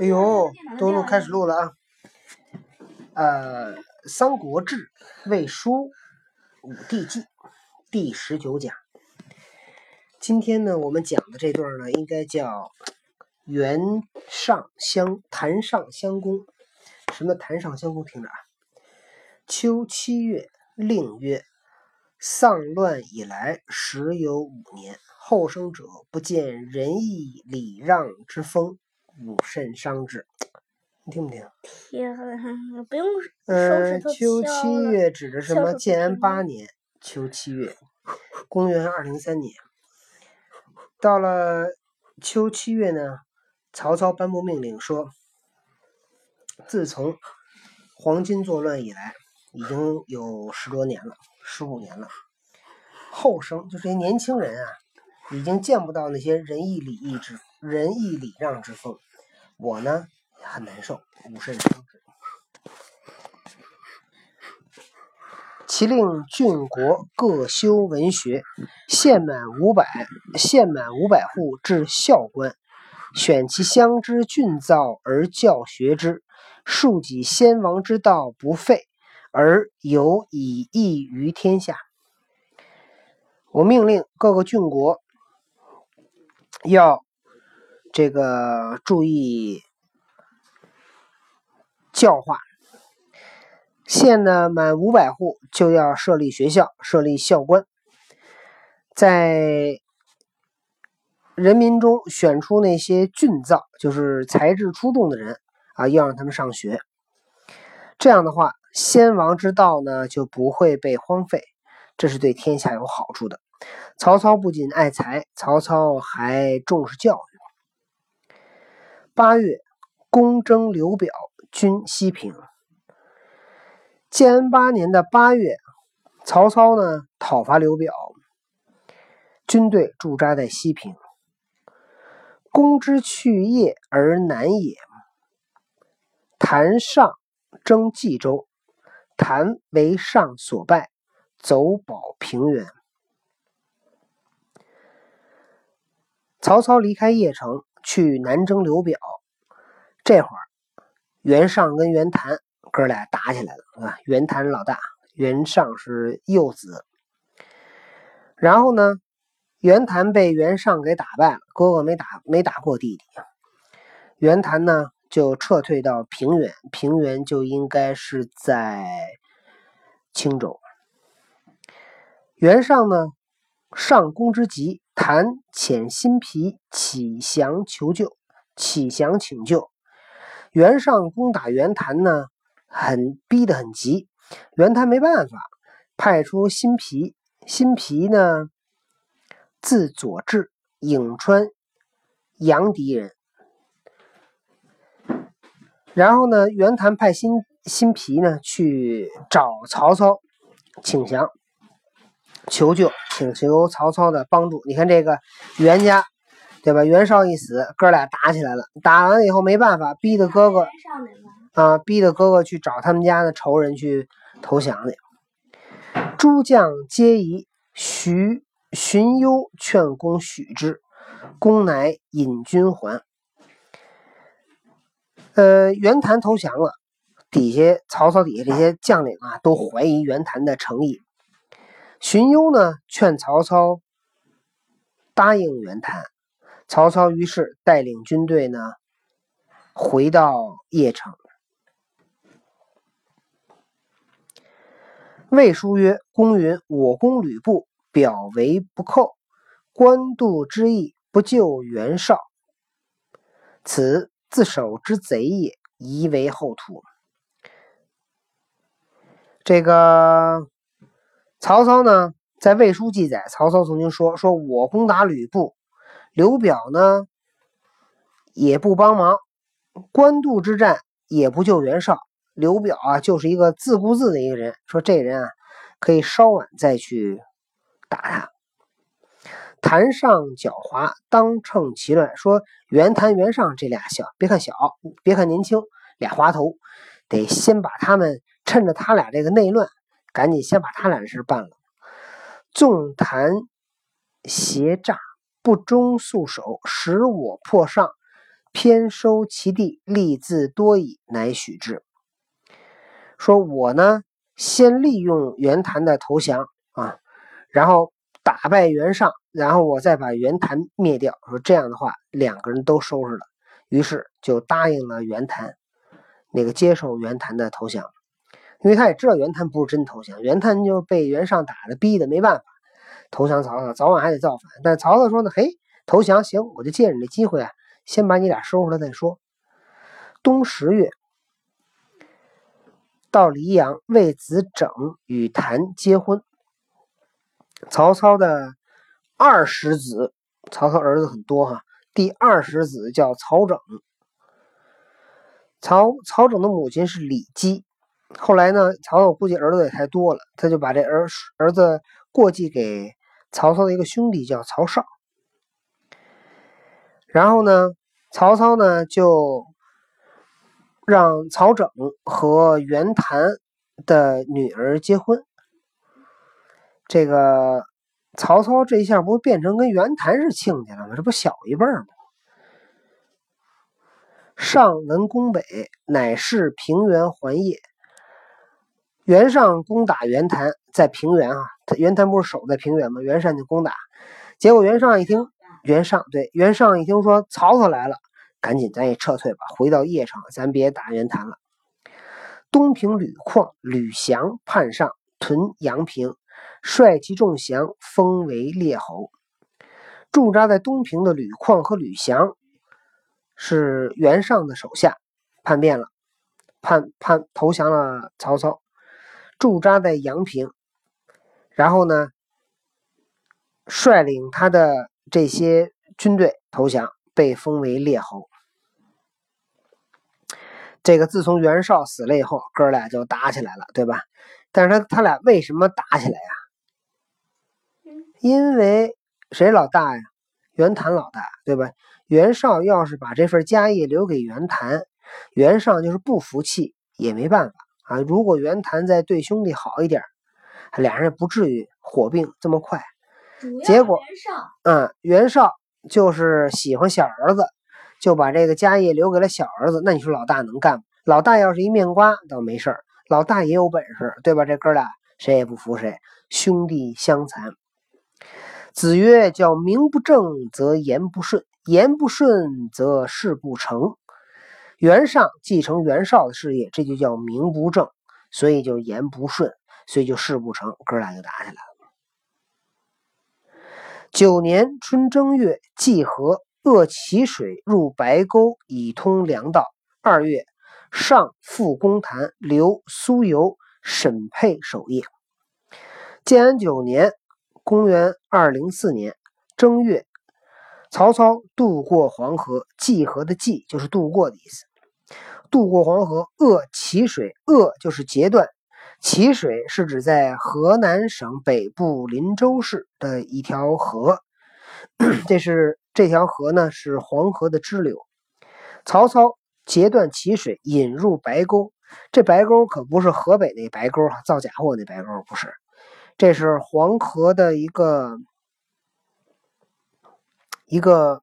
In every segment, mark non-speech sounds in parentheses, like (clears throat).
哎呦，都录开始录了啊！呃，《三国志·魏书武帝纪》第十九讲。今天呢，我们讲的这段呢，应该叫“袁尚相谭上相公”。什么谭上相公？听着啊！秋七月，令曰：“丧乱以来，时有五年。后生者不见仁义礼让之风，吾甚伤之。”你听不听？听，不用嗯，秋七月指的什么？建安八年秋七月，公元二零三年。到了秋七月呢，曹操颁布命令说：“自从黄巾作乱以来。”已经有十多年了，十五年了。后生就这些年轻人啊，已经见不到那些仁义礼义之仁义礼让之风。我呢很难受，无甚伤之。其令郡国各修文学，县满五百，县满五百户至校官，选其乡之俊造而教学之，庶己先王之道不废。而有以益于天下。我命令各个郡国要这个注意教化。县呢满五百户就要设立学校，设立校官，在人民中选出那些俊造，就是才智出众的人啊，要让他们上学。这样的话。先王之道呢，就不会被荒废，这是对天下有好处的。曹操不仅爱才，曹操还重视教育。八月，公征刘表，军西平。建安八年的八月，曹操呢讨伐刘表，军队驻扎在西平。公之去邺而南也，谭上征冀州。谭为上所败，走保平原。曹操离开邺城，去南征刘表。这会儿，袁尚跟袁谭哥俩打起来了啊！袁谭老大，袁尚是幼子。然后呢，袁谭被袁尚给打败了，哥哥没打没打过弟弟。袁谭呢？就撤退到平原，平原就应该是在青州。袁尚呢，上攻之急，谭遣新皮启降求救，启降请救。袁尚攻打袁谭呢，很逼得很急，袁谭没办法，派出新皮，新皮呢，字左志，颍川阳翟人。然后呢，袁谭派新新皮呢去找曹操请降、求救，请求曹操的帮助。你看这个袁家，对吧？袁绍一死，哥俩打起来了。打完以后没办法，逼得哥哥啊，逼得哥哥去找他们家的仇人去投降去。诸将皆疑，徐荀攸劝公许之，公乃引军还。呃，袁谭投降了，底下曹操底下这些将领啊，都怀疑袁谭的诚意。荀攸呢，劝曹操答应袁谭。曹操于是带领军队呢，回到邺城。魏书曰：“公云：我攻吕布，表为不寇，官渡之意不救袁绍，此。”自守之贼也，宜为后图。这个曹操呢，在魏书记载，曹操曾经说：“说我攻打吕布，刘表呢也不帮忙，官渡之战也不救袁绍。刘表啊，就是一个自顾自的一个人。说这人啊，可以稍晚再去打他。”谭上狡猾，当乘其乱。说袁谭、袁尚这俩小，别看小，别看年轻，俩滑头，得先把他们趁着他俩这个内乱，赶紧先把他俩的事办了。纵谈挟诈，不忠素守，使我破上，偏收其地，利自多矣，乃许之。说我呢，先利用袁谭的投降啊，然后打败袁尚，然后我再把袁谭灭掉。说这样的话，两个人都收拾了，于是就答应了袁谭，那个接受袁谭的投降。因为他也知道袁谭不是真投降，袁谭就是被袁尚打的，逼的没办法投降曹操，早晚还得造反。但曹操说呢，嘿，投降行，我就借着你这机会啊，先把你俩收拾了再说。冬十月，到黎阳，为子整与谭结婚。曹操的二十子，曹操儿子很多哈，第二十子叫曹整。曹曹整的母亲是李姬。后来呢，曹操估计儿子也太多了，他就把这儿儿子过继给曹操的一个兄弟，叫曹绍。然后呢，曹操呢就让曹整和袁谭的女儿结婚。这个曹操这一下不变成跟袁谭是亲家了吗？这不小一辈吗？上闻宫北，乃是平原环业。袁尚攻打袁谭，在平原啊，袁谭不是守在平原吗？袁尚就攻打，结果袁尚一听，袁尚对袁尚一听说曹操来了，赶紧咱也撤退吧，回到邺城，咱别打袁谭了。东平吕旷、吕翔叛上，屯阳平，率其众降，封为列侯。驻扎在东平的吕旷和吕翔是袁尚的手下，叛变了，叛叛投降了曹操。驻扎在阳平，然后呢，率领他的这些军队投降，被封为列侯。这个自从袁绍死了以后，哥俩就打起来了，对吧？但是他他俩为什么打起来呀？因为谁老大呀？袁谭老大，对吧？袁绍要是把这份家业留给袁谭，袁绍就是不服气，也没办法。啊，如果袁谭再对兄弟好一点，俩人也不至于火并这么快。结果，嗯，袁绍就是喜欢小儿子，就把这个家业留给了小儿子。那你说老大能干吗？老大要是一面瓜倒没事儿，老大也有本事，对吧？这哥俩谁也不服谁，兄弟相残。子曰：“叫名不正则言不顺，言不顺则事不成。”袁尚继承袁绍的事业，这就叫名不正，所以就言不顺，所以就事不成，哥俩就打起来了。九年春正月，济河恶其水入白沟，以通粮道。二月，上复公谭，留苏游、沈沛守业。建安九年（公元二零四年）正月，曹操渡过黄河，济河的济就是渡过的意思。渡过黄河，扼其水，扼就是截断。其水是指在河南省北部林州市的一条河，(clears throat) 这是这条河呢是黄河的支流。曹操截断其水，引入白沟。这白沟可不是河北那白沟哈，造假货那白沟不是，这是黄河的一个一个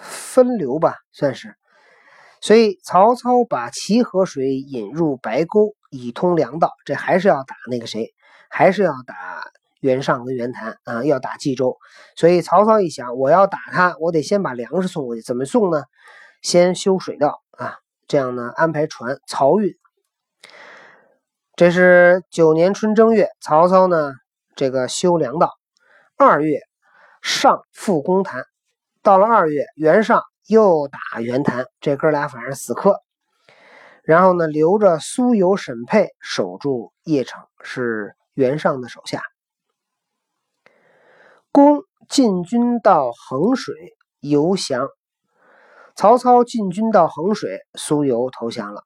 分流吧，算是。所以曹操把齐河水引入白沟，以通粮道。这还是要打那个谁？还是要打袁尚跟袁谭啊？要打冀州。所以曹操一想，我要打他，我得先把粮食送过去。怎么送呢？先修水道啊，这样呢安排船漕运。这是九年春正月，曹操呢这个修粮道。二月，上复攻谭。到了二月，袁尚。又打袁谭，这哥俩反正死磕。然后呢，留着苏游、沈沛守住邺城，是袁尚的手下。公进军到衡水，游降。曹操进军到衡水，苏游投降了。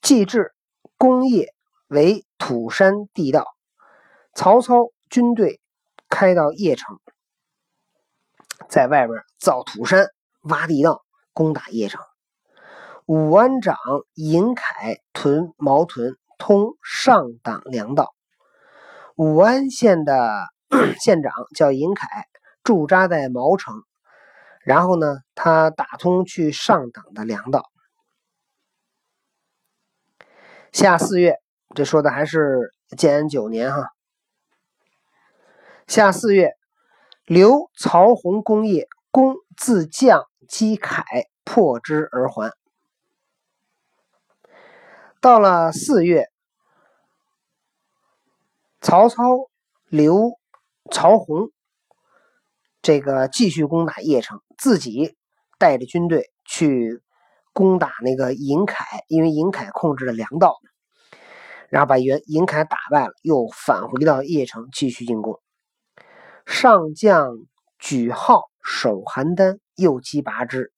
既至，攻邺为土山地道。曹操军队开到邺城。在外边造土山、挖地道，攻打邺城。武安长尹凯屯毛屯，通上党粮道。武安县的 (clears throat) 县长叫尹凯，驻扎在毛城，然后呢，他打通去上党的粮道。夏四月，这说的还是建安九年哈。夏四月，刘曹洪功业，公自将击凯，破之而还。到了四月，曹操、刘、曹洪这个继续攻打邺城，自己带着军队去攻打那个尹凯，因为尹凯控制了粮道，然后把袁尹凯打败了，又返回到邺城继续进攻。上将举号守邯郸，又击拔之。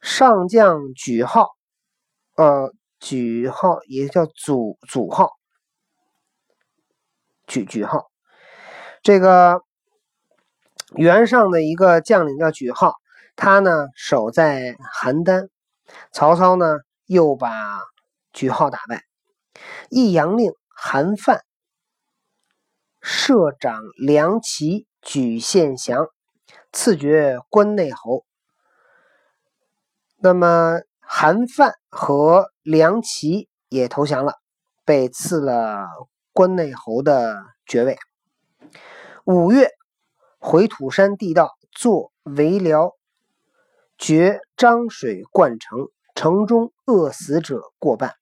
上将举号，呃，举号也叫祖祖号，举举号。这个袁尚的一个将领叫举号，他呢守在邯郸，曹操呢又把举号打败。益阳令韩范。摄长梁齐举献降，赐爵关内侯。那么韩范和梁齐也投降了，被赐了关内侯的爵位。五月，回土山地道，作围辽，绝漳水灌城，城中饿死者过半。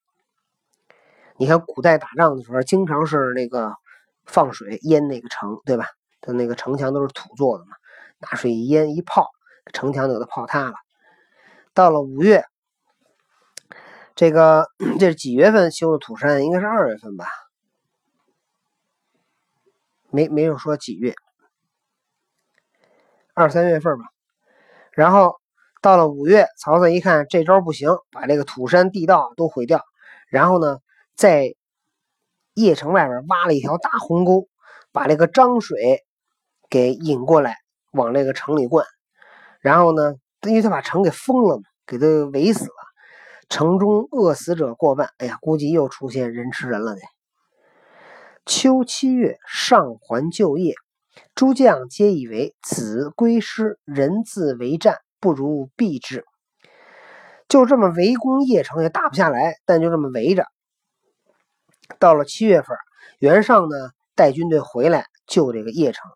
你看，古代打仗的时候，经常是那个。放水淹那个城，对吧？它那个城墙都是土做的嘛，拿水一淹一泡，城墙就给泡塌了。到了五月，这个 (clears throat) 这是几月份修的土山？应该是二月份吧？没没有说几月，二三月份吧。然后到了五月，曹操一看这招不行，把这个土山地道都毁掉，然后呢，在邺城外边挖了一条大鸿沟，把这个漳水给引过来，往这个城里灌。然后呢，因为他把城给封了嘛，给他围死了。城中饿死者过半，哎呀，估计又出现人吃人了得。秋七月，上还就业，诸将皆以为子归师，人自为战，不如避之。就这么围攻邺城也打不下来，但就这么围着。到了七月份，袁尚呢带军队回来救这个邺城。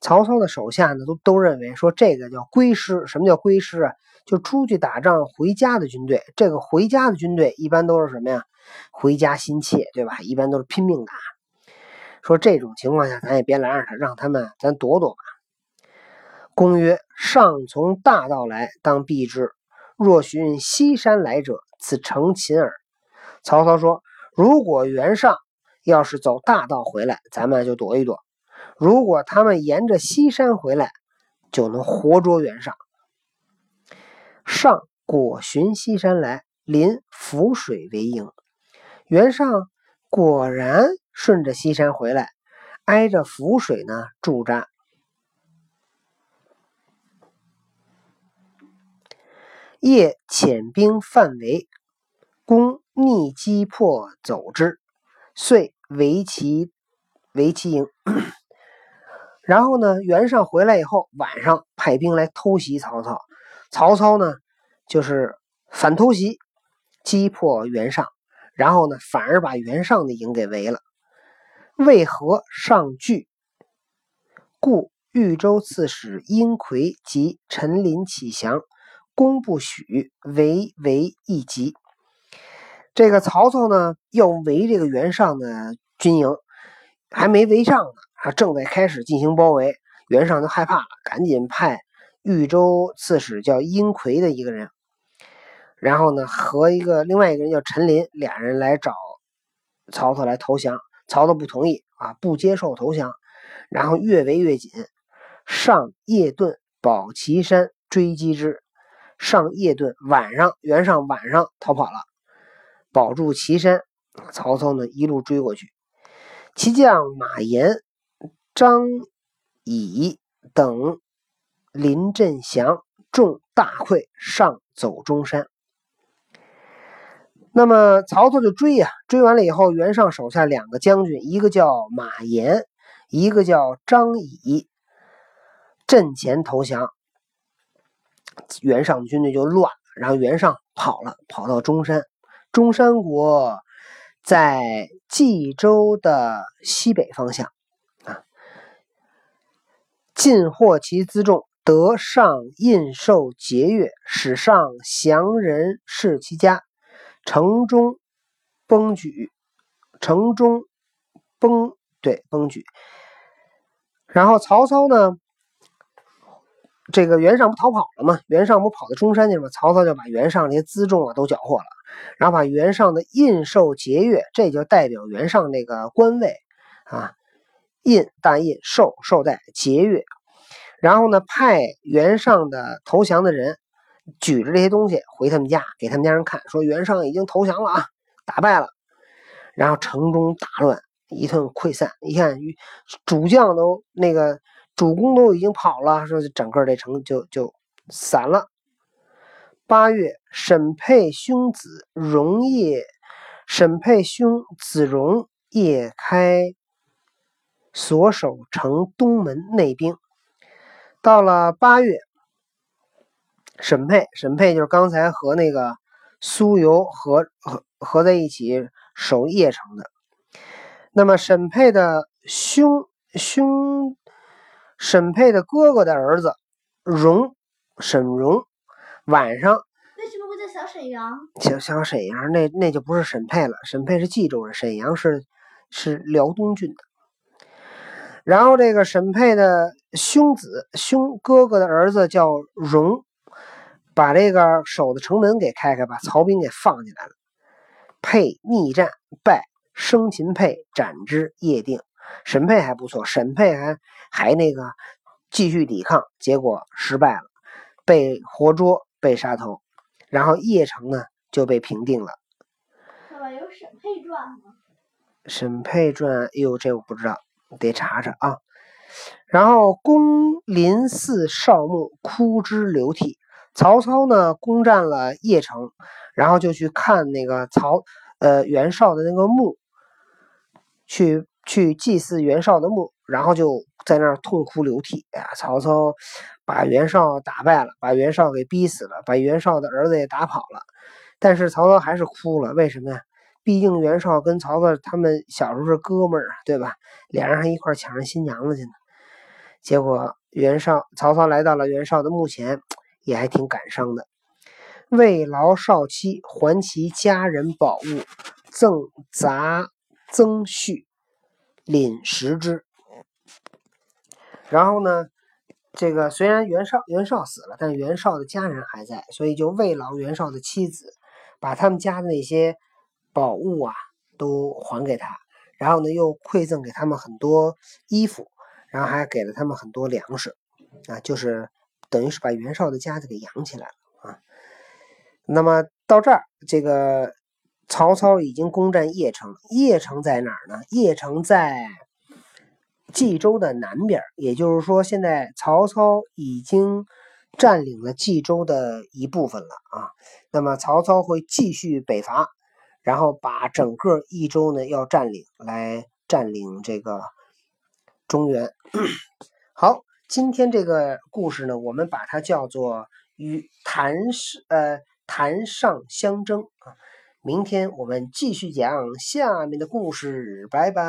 曹操的手下呢都都认为说这个叫归师。什么叫归师啊？就出去打仗回家的军队。这个回家的军队一般都是什么呀？回家心切，对吧？一般都是拼命打。说这种情况下，咱也别拦着他，让他们咱躲躲吧。公曰：上从大道来，当避之；若寻西山来者，此成擒耳。曹操说。如果袁尚要是走大道回来，咱们就躲一躲；如果他们沿着西山回来，就能活捉袁尚。上果循西山来，临涪水为营。袁尚果然顺着西山回来，挨着涪水呢驻扎。夜遣兵犯围，攻。逆击破走之，遂围其围其营。然后呢，袁尚回来以后，晚上派兵来偷袭曹操。曹操呢，就是反偷袭，击破袁尚，然后呢，反而把袁尚的营给围了。为何尚惧？故豫州刺史殷奎及陈琳起降，公不许，围为一急。这个曹操呢，要围这个袁尚的军营，还没围上呢，啊，正在开始进行包围，袁尚就害怕了，赶紧派豫州刺史叫殷奎的一个人，然后呢，和一个另外一个人叫陈琳，俩人来找曹操来投降。曹操不同意啊，不接受投降，然后越围越紧，上夜遁保岐山追击之，上夜遁，晚上袁尚晚上逃跑了。保住岐山，曹操呢一路追过去。其将马延、张乙等临阵降，众大溃，上走中山。那么曹操就追呀，追完了以后，袁尚手下两个将军，一个叫马延，一个叫张乙，阵前投降，袁尚军队就乱了，然后袁尚跑了，跑到中山。中山国在冀州的西北方向啊，尽获其辎重，得上印绶节钺，使上降人视其家，城中崩举，城中崩对崩举。然后曹操呢？这个袁尚不逃跑了吗？袁尚不跑到中山去了吗？曹操就把袁尚那些辎重啊都缴获了，然后把袁尚的印绶节钺，这就代表袁尚那个官位啊，印大印绶绶带节钺，然后呢派袁尚的投降的人举着这些东西回他们家，给他们家人看，说袁尚已经投降了啊，打败了，然后城中大乱，一通溃散。你看主将都那个。主公都已经跑了，说整个这城就就散了。八月，沈佩兄子荣业，沈佩兄子荣业开所守城东门内兵。到了八月，沈佩，沈佩就是刚才和那个苏游合合合在一起守邺城的。那么沈佩的兄兄。沈佩的哥哥的儿子荣，沈荣，晚上为什么会叫小沈阳？小小沈阳，那那就不是沈佩了。沈佩是冀州人，沈阳是是辽东郡的。然后这个沈佩的兄子兄哥哥的儿子叫荣，把这个守的城门给开开，把曹兵给放进来了。沛逆战败，生擒沛，斩之，夜定。沈佩还不错，沈佩还还那个继续抵抗，结果失败了，被活捉，被杀头，然后邺城呢就被平定了。有沈佩传吗？沈佩传，哎呦，这我不知道，得查查啊。然后公临寺少墓，哭之流涕。曹操呢攻占了邺城，然后就去看那个曹呃袁绍的那个墓，去。去祭祀袁绍的墓，然后就在那儿痛哭流涕。哎呀，曹操把袁绍打败了，把袁绍给逼死了，把袁绍的儿子也打跑了。但是曹操还是哭了，为什么呀？毕竟袁绍跟曹操他们小时候是哥们儿啊，对吧？俩人还一块抢着新娘子去呢。结果袁绍，曹操来到了袁绍的墓前，也还挺感伤的。为劳少妻，还其家人宝物，赠杂增序。领食之，然后呢，这个虽然袁绍袁绍死了，但袁绍的家人还在，所以就慰劳袁绍的妻子，把他们家的那些宝物啊都还给他，然后呢又馈赠给他们很多衣服，然后还给了他们很多粮食，啊，就是等于是把袁绍的家子给养起来了啊。那么到这儿，这个。曹操已经攻占邺城，邺城在哪儿呢？邺城在冀州的南边，也就是说，现在曹操已经占领了冀州的一部分了啊。那么曹操会继续北伐，然后把整个益州呢要占领，来占领这个中原。(clears throat) 好，今天这个故事呢，我们把它叫做与谭氏呃谭上相争啊。明天我们继续讲下面的故事，拜拜。